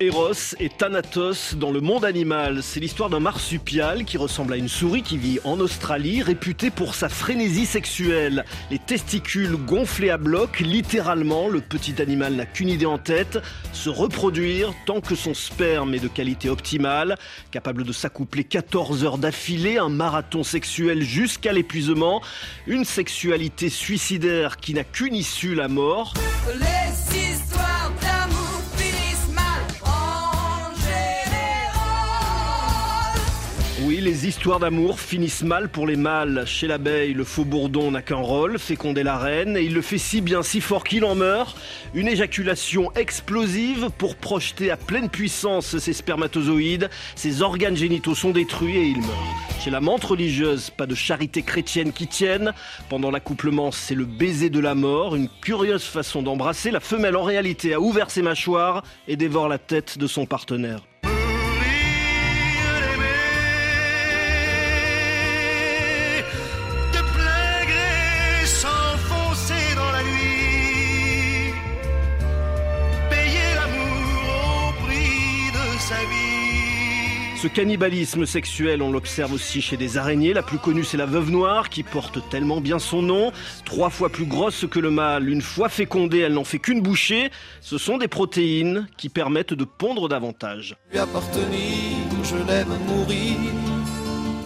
Eros et Thanatos dans le monde animal. C'est l'histoire d'un marsupial qui ressemble à une souris qui vit en Australie, réputé pour sa frénésie sexuelle. Les testicules gonflés à bloc, littéralement, le petit animal n'a qu'une idée en tête, se reproduire tant que son sperme est de qualité optimale, capable de s'accoupler 14 heures d'affilée, un marathon sexuel jusqu'à l'épuisement, une sexualité suicidaire qui n'a qu'une issue, la mort. Les histoires d'amour finissent mal pour les mâles. Chez l'abeille, le faux bourdon n'a qu'un rôle, féconder la reine, et il le fait si bien, si fort qu'il en meurt. Une éjaculation explosive pour projeter à pleine puissance ses spermatozoïdes. Ses organes génitaux sont détruits et il meurt. Chez la menthe religieuse, pas de charité chrétienne qui tienne. Pendant l'accouplement, c'est le baiser de la mort, une curieuse façon d'embrasser. La femelle, en réalité, a ouvert ses mâchoires et dévore la tête de son partenaire. Ce cannibalisme sexuel, on l'observe aussi chez des araignées. La plus connue, c'est la veuve noire, qui porte tellement bien son nom. Trois fois plus grosse que le mâle. Une fois fécondée, elle n'en fait qu'une bouchée. Ce sont des protéines qui permettent de pondre davantage. Lui appartenir, je l'aime mourir.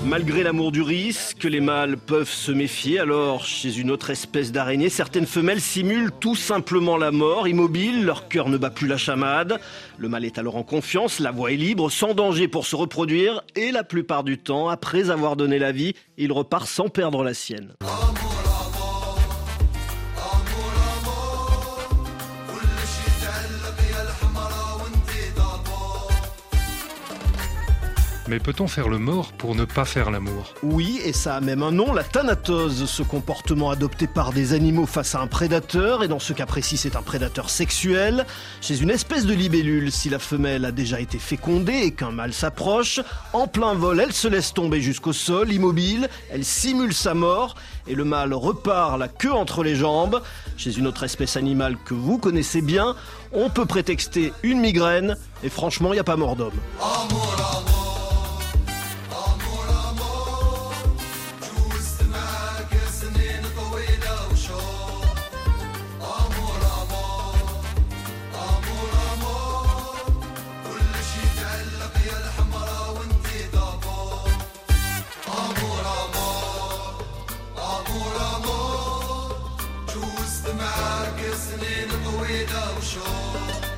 Malgré l'amour du risque, les mâles peuvent se méfier. Alors, chez une autre espèce d'araignée, certaines femelles simulent tout simplement la mort, immobiles, leur cœur ne bat plus la chamade. Le mâle est alors en confiance, la voix est libre, sans danger pour se reproduire, et la plupart du temps, après avoir donné la vie, il repart sans perdre la sienne. Mais peut-on faire le mort pour ne pas faire l'amour? Oui, et ça a même un nom, la thanatose, ce comportement adopté par des animaux face à un prédateur, et dans ce cas précis c'est un prédateur sexuel. Chez une espèce de libellule, si la femelle a déjà été fécondée et qu'un mâle s'approche, en plein vol elle se laisse tomber jusqu'au sol, immobile, elle simule sa mort, et le mâle repart la queue entre les jambes. Chez une autre espèce animale que vous connaissez bien, on peut prétexter une migraine, et franchement il n'y a pas mort d'homme. معاك سنين طويلة وشوق